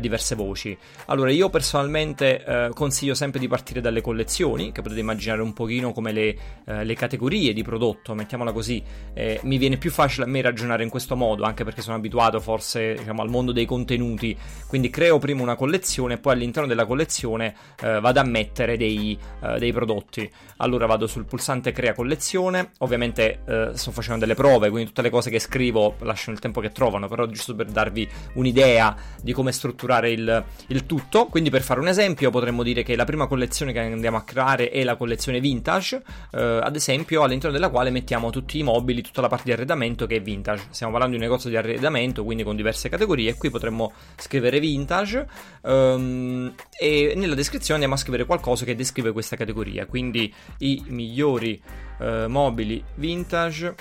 diverse voci. Allora io personalmente consiglio sempre di partire dalle collezioni, che potete immaginare un pochino come le, le categorie di prodotto, mettiamola così, eh, mi viene più facile a me ragionare in questo modo, anche perché sono abituato forse diciamo, al mondo dei contenuti, quindi creo prima una collezione e poi all'interno della collezione vado a mettere dei, dei, prodotti. Allora vado sul pulsante crea collezione, ovviamente eh, sto facendo delle prove, quindi tutte le cose che scrivo lasciano il tempo che trovano, però giusto per darvi un'idea di come strutturare il, il tutto, quindi per fare un esempio potremmo dire che la prima collezione che andiamo a creare è la collezione vintage, eh, ad esempio all'interno della quale mettiamo tutti i mobili, tutta la parte di arredamento che è vintage. Stiamo parlando di un negozio di arredamento, quindi con diverse categorie. Qui potremmo scrivere vintage um, e nella descrizione andiamo a scrivere qualcosa che descrive questa categoria. Quindi i migliori uh, mobili vintage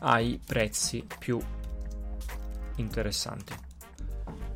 ai prezzi più interessanti.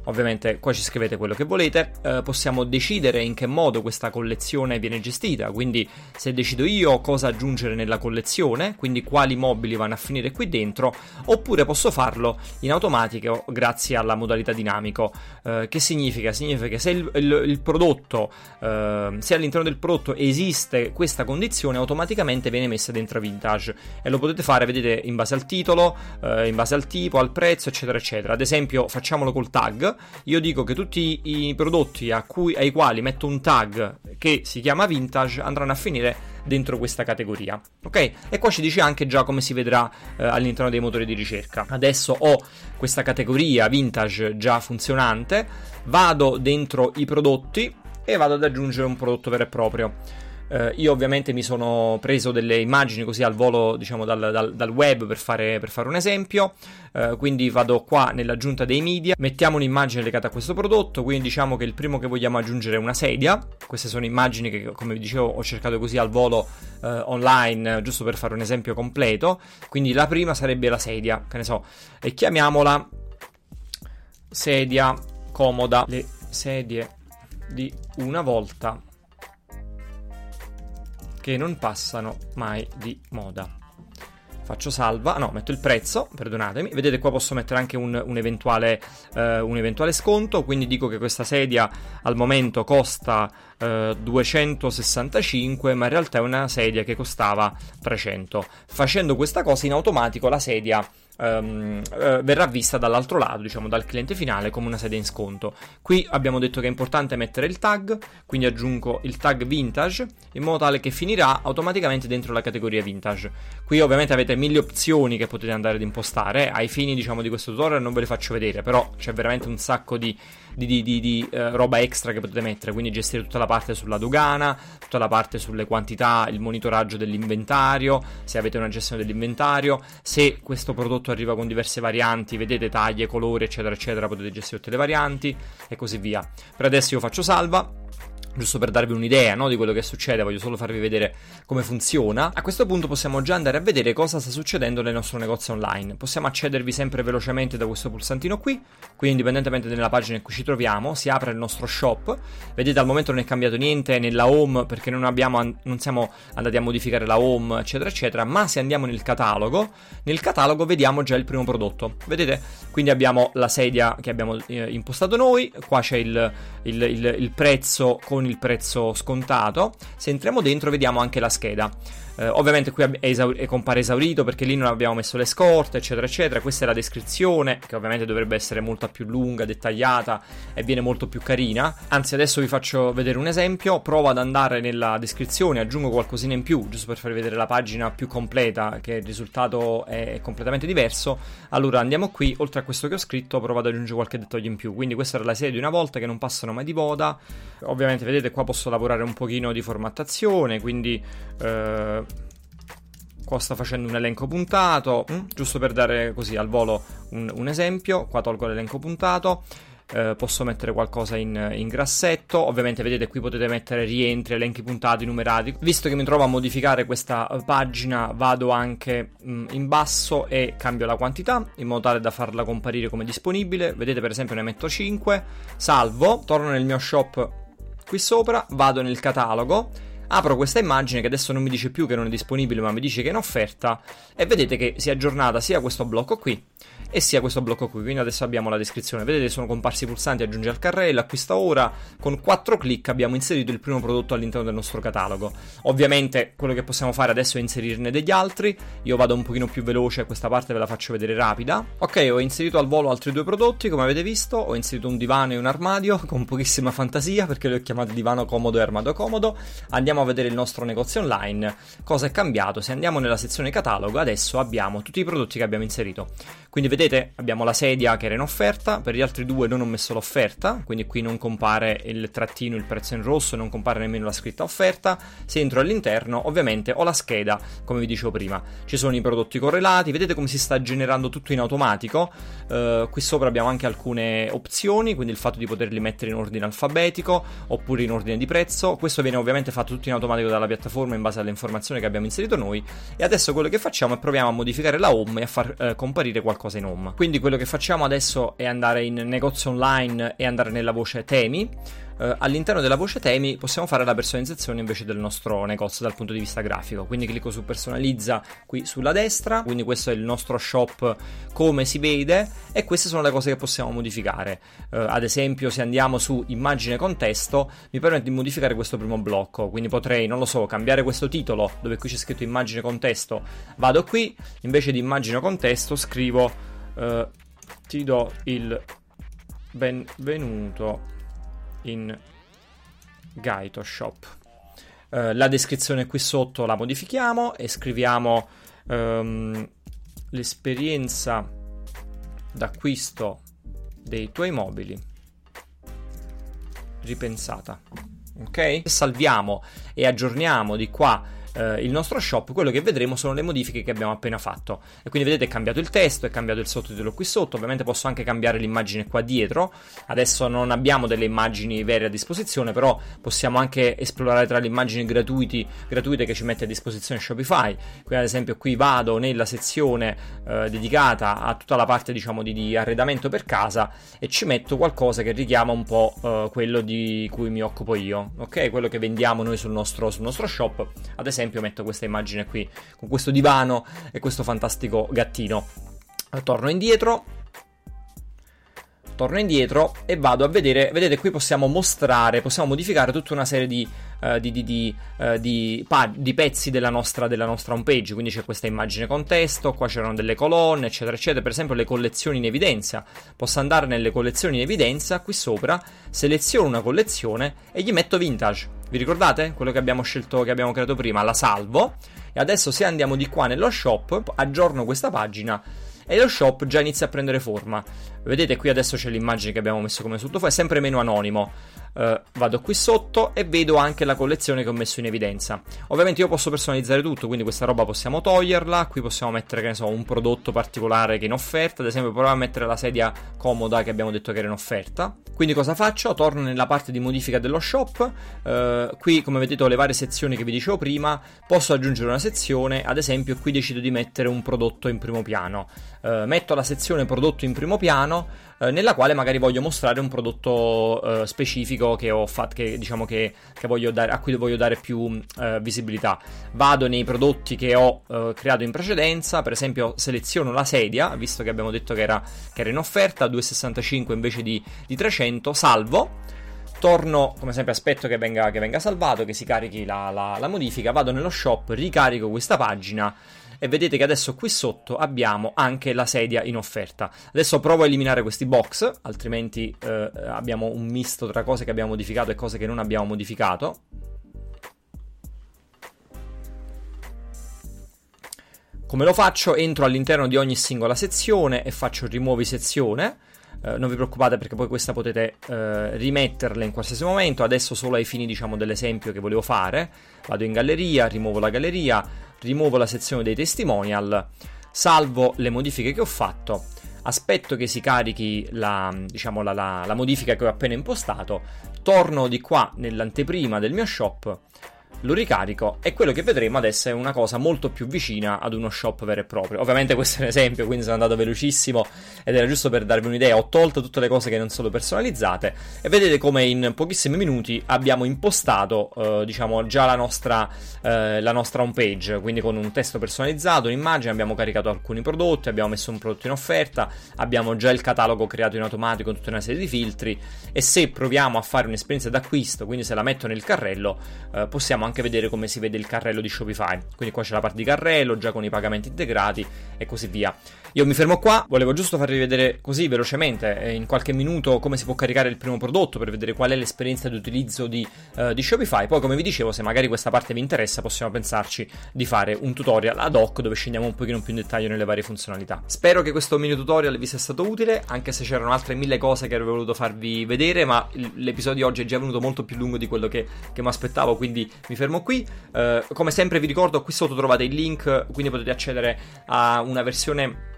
Ovviamente qua ci scrivete quello che volete, eh, possiamo decidere in che modo questa collezione viene gestita, quindi se decido io cosa aggiungere nella collezione, quindi quali mobili vanno a finire qui dentro, oppure posso farlo in automatico grazie alla modalità dinamico. Eh, che significa? Significa che se il, il, il prodotto, eh, se all'interno del prodotto esiste questa condizione, automaticamente viene messa dentro Vintage e lo potete fare, vedete, in base al titolo, eh, in base al tipo, al prezzo, eccetera, eccetera. Ad esempio, facciamolo col tag io dico che tutti i prodotti cui, ai quali metto un tag che si chiama vintage andranno a finire dentro questa categoria. Ok? E qua ci dice anche già come si vedrà eh, all'interno dei motori di ricerca. Adesso ho questa categoria vintage già funzionante, vado dentro i prodotti e vado ad aggiungere un prodotto vero e proprio. Eh, io ovviamente mi sono preso delle immagini così al volo, diciamo, dal, dal, dal web per fare, per fare, un esempio. Eh, quindi vado qua nell'aggiunta dei media, mettiamo un'immagine legata a questo prodotto. Quindi diciamo che il primo che vogliamo aggiungere è una sedia. Queste sono immagini che, come vi dicevo, ho cercato così al volo eh, online, giusto per fare un esempio completo. Quindi la prima sarebbe la sedia, che ne so, e chiamiamola sedia comoda. Le sedie di una volta che non passano mai di moda. Faccio salva, no, metto il prezzo, perdonatemi. Vedete qua posso mettere anche un, un, eventuale, eh, un eventuale, sconto, quindi dico che questa sedia al momento costa eh, 265, ma in realtà è una sedia che costava 300. Facendo questa cosa in automatico la sedia um, uh, verrà vista dall'altro lato, diciamo dal cliente finale, come una sedia in sconto. Qui abbiamo detto che è importante mettere il tag, quindi aggiungo il tag vintage in modo tale che finirà automaticamente dentro la categoria vintage. Qui ovviamente avete mille opzioni che potete andare ad impostare, ai fini diciamo di questo tutorial non ve le faccio vedere, però c'è veramente un sacco di di, di, di, eh, roba extra che potete mettere, quindi gestire tutta la parte sulla dogana, tutta la parte sulle quantità, il monitoraggio dell'inventario, se avete una gestione dell'inventario, se questo prodotto arriva con diverse varianti, vedete taglie, colori, eccetera, eccetera, potete gestire tutte le varianti e così via. Per adesso io faccio salva giusto per darvi un'idea no, di quello che succede, voglio solo farvi vedere come funziona. A questo punto possiamo già andare a vedere cosa sta succedendo nel nostro negozio online. Possiamo accedervi sempre velocemente da questo pulsantino qui, quindi indipendentemente dalla pagina in cui ci troviamo, si apre il nostro shop. Vedete al momento non è cambiato niente nella home perché non, abbiamo, non siamo andati a modificare la home, eccetera, eccetera, ma se andiamo nel catalogo, nel catalogo vediamo già il primo prodotto. Vedete? Quindi abbiamo la sedia che abbiamo eh, impostato noi, qua c'è il, il, il, il prezzo con con il prezzo scontato. Se entriamo dentro vediamo anche la scheda. Eh, ovviamente qui è, esaur- è compare esaurito perché lì non abbiamo messo le scorte, eccetera, eccetera. Questa è la descrizione, che ovviamente dovrebbe essere molto più lunga, dettagliata e viene molto più carina. Anzi, adesso vi faccio vedere un esempio. Provo ad andare nella descrizione, aggiungo qualcosina in più, giusto per farvi vedere la pagina più completa, che il risultato è completamente diverso. Allora andiamo qui, oltre a questo che ho scritto, provo ad aggiungere qualche dettaglio in più. Quindi questa era la serie di una volta che non passano mai di moda. Ovviamente, vedete, qua posso lavorare un pochino di formattazione, quindi. Eh, Qua sto facendo un elenco puntato, mm, giusto per dare così al volo un, un esempio. Qua tolgo l'elenco puntato. Eh, posso mettere qualcosa in, in, grassetto. Ovviamente, vedete, qui potete mettere rientri, elenchi puntati, numerati. Visto che mi trovo a modificare questa pagina, vado anche mh, mm, in basso e cambio la quantità in modo tale da farla comparire come disponibile. Vedete, per esempio, ne metto 5, salvo, torno nel mio shop qui sopra, vado nel catalogo Apro questa immagine che adesso non mi dice più che non è disponibile, ma mi dice che è in offerta e vedete che si è aggiornata sia questo blocco qui e sia questo blocco qui. Quindi adesso abbiamo la descrizione. Vedete, sono comparsi i pulsanti aggiungi al carrello, acquista ora. Con 4 clic abbiamo inserito il primo prodotto all'interno del nostro catalogo. Ovviamente quello che possiamo fare adesso è inserirne degli altri. Io vado un pochino più veloce, questa parte ve la faccio vedere rapida. Ok, ho inserito al volo altri due prodotti, come avete visto. Ho inserito un divano e un armadio [LAUGHS] con pochissima fantasia perché li ho chiamati divano comodo e armadio comodo. Andiamo a vedere il nostro negozio online. Cosa è cambiato? Se andiamo nella sezione catalogo, adesso abbiamo tutti i prodotti che abbiamo inserito. Quindi vedete, abbiamo la sedia che era in offerta, per gli altri due non ho messo l'offerta, quindi qui non compare il trattino, il prezzo in rosso, non compare nemmeno la scritta offerta. Se entro all'interno, ovviamente ho la scheda, come vi dicevo prima. Ci sono i prodotti correlati, vedete come si sta generando tutto in automatico. Uh, qui sopra abbiamo anche alcune opzioni, quindi il fatto di poterli mettere in ordine alfabetico oppure in ordine di prezzo. Questo viene ovviamente fatto tutto in automatico dalla piattaforma in base alle informazioni che abbiamo inserito noi. E adesso quello che facciamo è proviamo a modificare la home e a far uh, comparire qualcosa in home. Quindi quello che facciamo adesso è andare in negozio online e andare nella voce temi. Uh, all'interno della voce temi possiamo fare la personalizzazione invece del nostro negozio dal punto di vista grafico. Quindi clicco su personalizza qui sulla destra, quindi questo è il nostro shop come si vede e queste sono le cose che possiamo modificare. Uh, ad esempio se andiamo su immagine contesto mi permette di modificare questo primo blocco, quindi potrei, non lo so, cambiare questo titolo dove qui c'è scritto immagine contesto, vado qui, invece di immagine contesto scrivo uh, ti do il benvenuto in Gaito Shop. Uh, la descrizione qui sotto la modifichiamo e scriviamo um, l'esperienza d'acquisto dei tuoi mobili ripensata. Ok? Salviamo e aggiorniamo di qua eh, il nostro shop, quello che vedremo sono le modifiche che abbiamo appena fatto. E quindi vedete è cambiato il testo, è cambiato il sottotitolo qui sotto, ovviamente posso anche cambiare l'immagine qua dietro. Adesso non abbiamo delle immagini vere a disposizione, però possiamo anche esplorare tra le immagini gratuiti, gratuite che ci mette a disposizione Shopify. Qui ad esempio qui vado nella sezione eh, dedicata a tutta la parte diciamo di, di, arredamento per casa e ci metto qualcosa che richiama un po' eh, quello di cui mi occupo io, ok? Quello che vendiamo noi sul nostro, sul nostro shop. Ad esempio esempio metto questa immagine qui, con questo divano e questo fantastico gattino. Torno indietro, torno indietro e vado a vedere, vedete qui possiamo mostrare, possiamo modificare tutta una serie di, uh, di, di, uh, di, di pezzi della nostra, della nostra homepage, quindi c'è questa immagine con testo, qua c'erano delle colonne, eccetera, eccetera, per esempio le collezioni in evidenza, posso andare nelle collezioni in evidenza, qui sopra, seleziono una collezione e gli metto vintage, vi ricordate? Quello che abbiamo scelto, che abbiamo creato prima, la salvo. E adesso se andiamo di qua nello shop, aggiorno questa pagina e lo shop già inizia a prendere forma. Vedete qui adesso c'è l'immagine che abbiamo messo come sottofondo, è sempre meno anonimo. Uh, vado qui sotto e vedo anche la collezione che ho messo in evidenza. Ovviamente io posso personalizzare tutto, quindi questa roba possiamo toglierla. Qui possiamo mettere, che ne so, un prodotto particolare che è in offerta. Ad esempio, proviamo a mettere la sedia comoda che abbiamo detto che era in offerta. Quindi cosa faccio? Torno nella parte di modifica dello shop. Uh, qui, come vedete, ho le varie sezioni che vi dicevo prima. Posso aggiungere una sezione, ad esempio, qui decido di mettere un prodotto in primo piano. Uh, metto la sezione prodotto in primo piano eh, nella quale magari voglio mostrare un prodotto eh, specifico che ho fatto, che diciamo che, che dare, a cui voglio dare più eh, visibilità. Vado nei prodotti che ho eh, creato in precedenza, per esempio seleziono la sedia, visto che abbiamo detto che era, che era in offerta, 2,65 invece di, di 300, salvo torno, come sempre aspetto che venga, che venga, salvato, che si carichi la, la, la, modifica, vado nello shop, ricarico questa pagina e vedete che adesso qui sotto abbiamo anche la sedia in offerta. Adesso provo a eliminare questi box, altrimenti eh, abbiamo un misto tra cose che abbiamo modificato e cose che non abbiamo modificato. Come lo faccio? Entro all'interno di ogni singola sezione e faccio rimuovi sezione. Uh, non vi preoccupate perché poi questa potete uh, rimetterla in qualsiasi momento. Adesso solo ai fini, diciamo, dell'esempio che volevo fare. Vado in galleria, rimuovo la galleria, rimuovo la sezione dei testimonial, salvo le modifiche che ho fatto, aspetto che si carichi la, diciamo, la, la, la modifica che ho appena impostato, torno di qua nell'anteprima del mio shop lo ricarico e quello che vedremo adesso è una cosa molto più vicina ad uno shop vero e proprio. Ovviamente questo è un esempio, quindi sono andato velocissimo ed era giusto per darvi un'idea. Ho tolto tutte le cose che non sono personalizzate e vedete come in pochissimi minuti abbiamo impostato, eh, diciamo, già la nostra, eh, la nostra home page, quindi con un testo personalizzato, un'immagine, abbiamo caricato alcuni prodotti, abbiamo messo un prodotto in offerta, abbiamo già il catalogo creato in automatico con tutta una serie di filtri e se proviamo a fare un'esperienza d'acquisto, quindi se la metto nel carrello, eh, possiamo anche anche vedere come si vede il carrello di Shopify. Quindi qua c'è la parte di carrello, già con i pagamenti integrati e così via. Io mi fermo qua, volevo giusto farvi vedere così velocemente, eh, in qualche minuto, come si può caricare il primo prodotto per vedere qual è l'esperienza di utilizzo di, uh, di Shopify. Poi, come vi dicevo, se magari questa parte vi interessa, possiamo pensarci di fare un tutorial ad hoc dove scendiamo un pochino più in dettaglio nelle varie funzionalità. Spero che questo mini tutorial vi sia stato utile, anche se c'erano altre mille cose che avrei voluto farvi vedere, ma l'episodio di oggi è già venuto molto più lungo di quello che, che mi aspettavo, quindi mi fermo qui. Uh, come sempre vi ricordo, qui sotto trovate il link, quindi potete accedere a una versione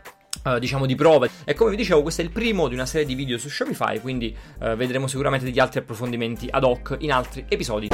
Uh, diciamo di prova e come vi dicevo questo è il primo di una serie di video su Shopify quindi uh, vedremo sicuramente degli altri approfondimenti ad hoc in altri episodi.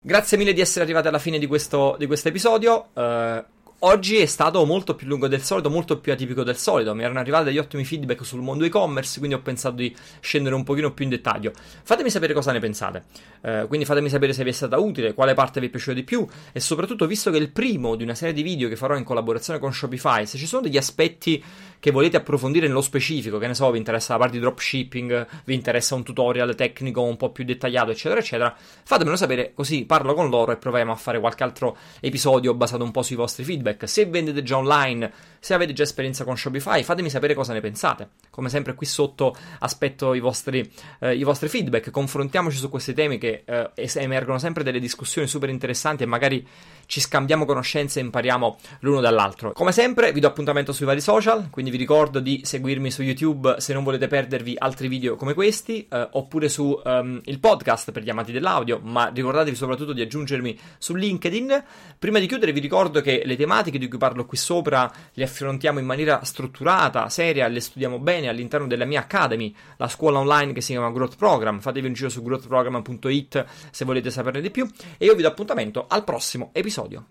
Grazie mille di essere arrivati alla fine di questo di episodio uh, Oggi è stato molto più lungo del solito, molto più atipico del solito. Mi erano arrivati degli ottimi feedback sul mondo e-commerce, quindi ho pensato di scendere un pochino più in dettaglio. Fatemi sapere cosa ne pensate. Eh, quindi fatemi sapere se vi è stata utile, quale parte vi è piaciuta di più e soprattutto, visto che è il primo di una serie di video che farò in collaborazione con Shopify, se ci sono degli aspetti che volete approfondire nello specifico, che ne so, vi interessa la parte di dropshipping, vi interessa un tutorial tecnico un po' più dettagliato, eccetera, eccetera, fatemelo sapere così parlo con loro e proviamo a fare qualche altro episodio basato un po' sui vostri feedback. Se vendete già online, se avete già esperienza con Shopify, fatemi sapere cosa ne pensate. Come sempre qui sotto aspetto i vostri, eh, i vostri feedback, confrontiamoci su questi temi che eh, emergono sempre delle discussioni super interessanti e magari ci scambiamo conoscenze e impariamo l'uno dall'altro. Come sempre vi do appuntamento sui vari social, quindi vi ricordo di seguirmi su YouTube se non volete perdervi altri video come questi, eh, oppure su um, il podcast per gli amati dell'audio, ma ricordatevi soprattutto di aggiungermi su LinkedIn. Prima di chiudere vi ricordo che le tematiche di cui parlo qui sopra le affrontiamo in maniera strutturata, seria, le studiamo bene all'interno della mia Academy, la scuola online che si chiama Growth Program. Fatevi un giro su growthprogram.it se volete saperne di più e io vi do appuntamento al prossimo episodio.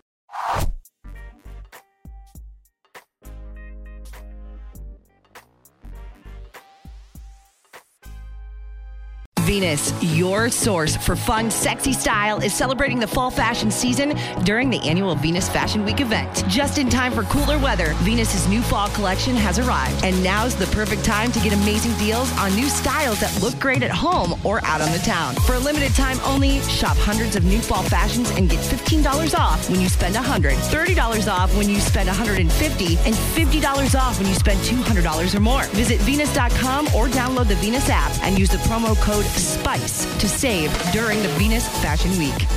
Venus, your source for fun, sexy style, is celebrating the fall fashion season during the annual Venus Fashion Week event. Just in time for cooler weather, Venus's new fall collection has arrived, and now's the perfect time to get amazing deals on new styles that look great at home or out on the town. For a limited time only, shop hundreds of new fall fashions and get $15 off when you spend 100, $30 off when you spend 150, and $50 off when you spend $200 or more. Visit Venus.com or download the Venus app and use the promo code SPICE to save during the Venus Fashion Week.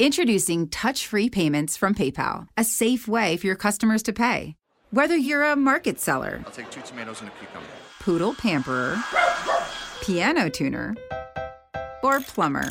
Introducing touch free payments from PayPal, a safe way for your customers to pay. Whether you're a market seller, I'll take two tomatoes and a cucumber. poodle pamperer, piano tuner, or plumber.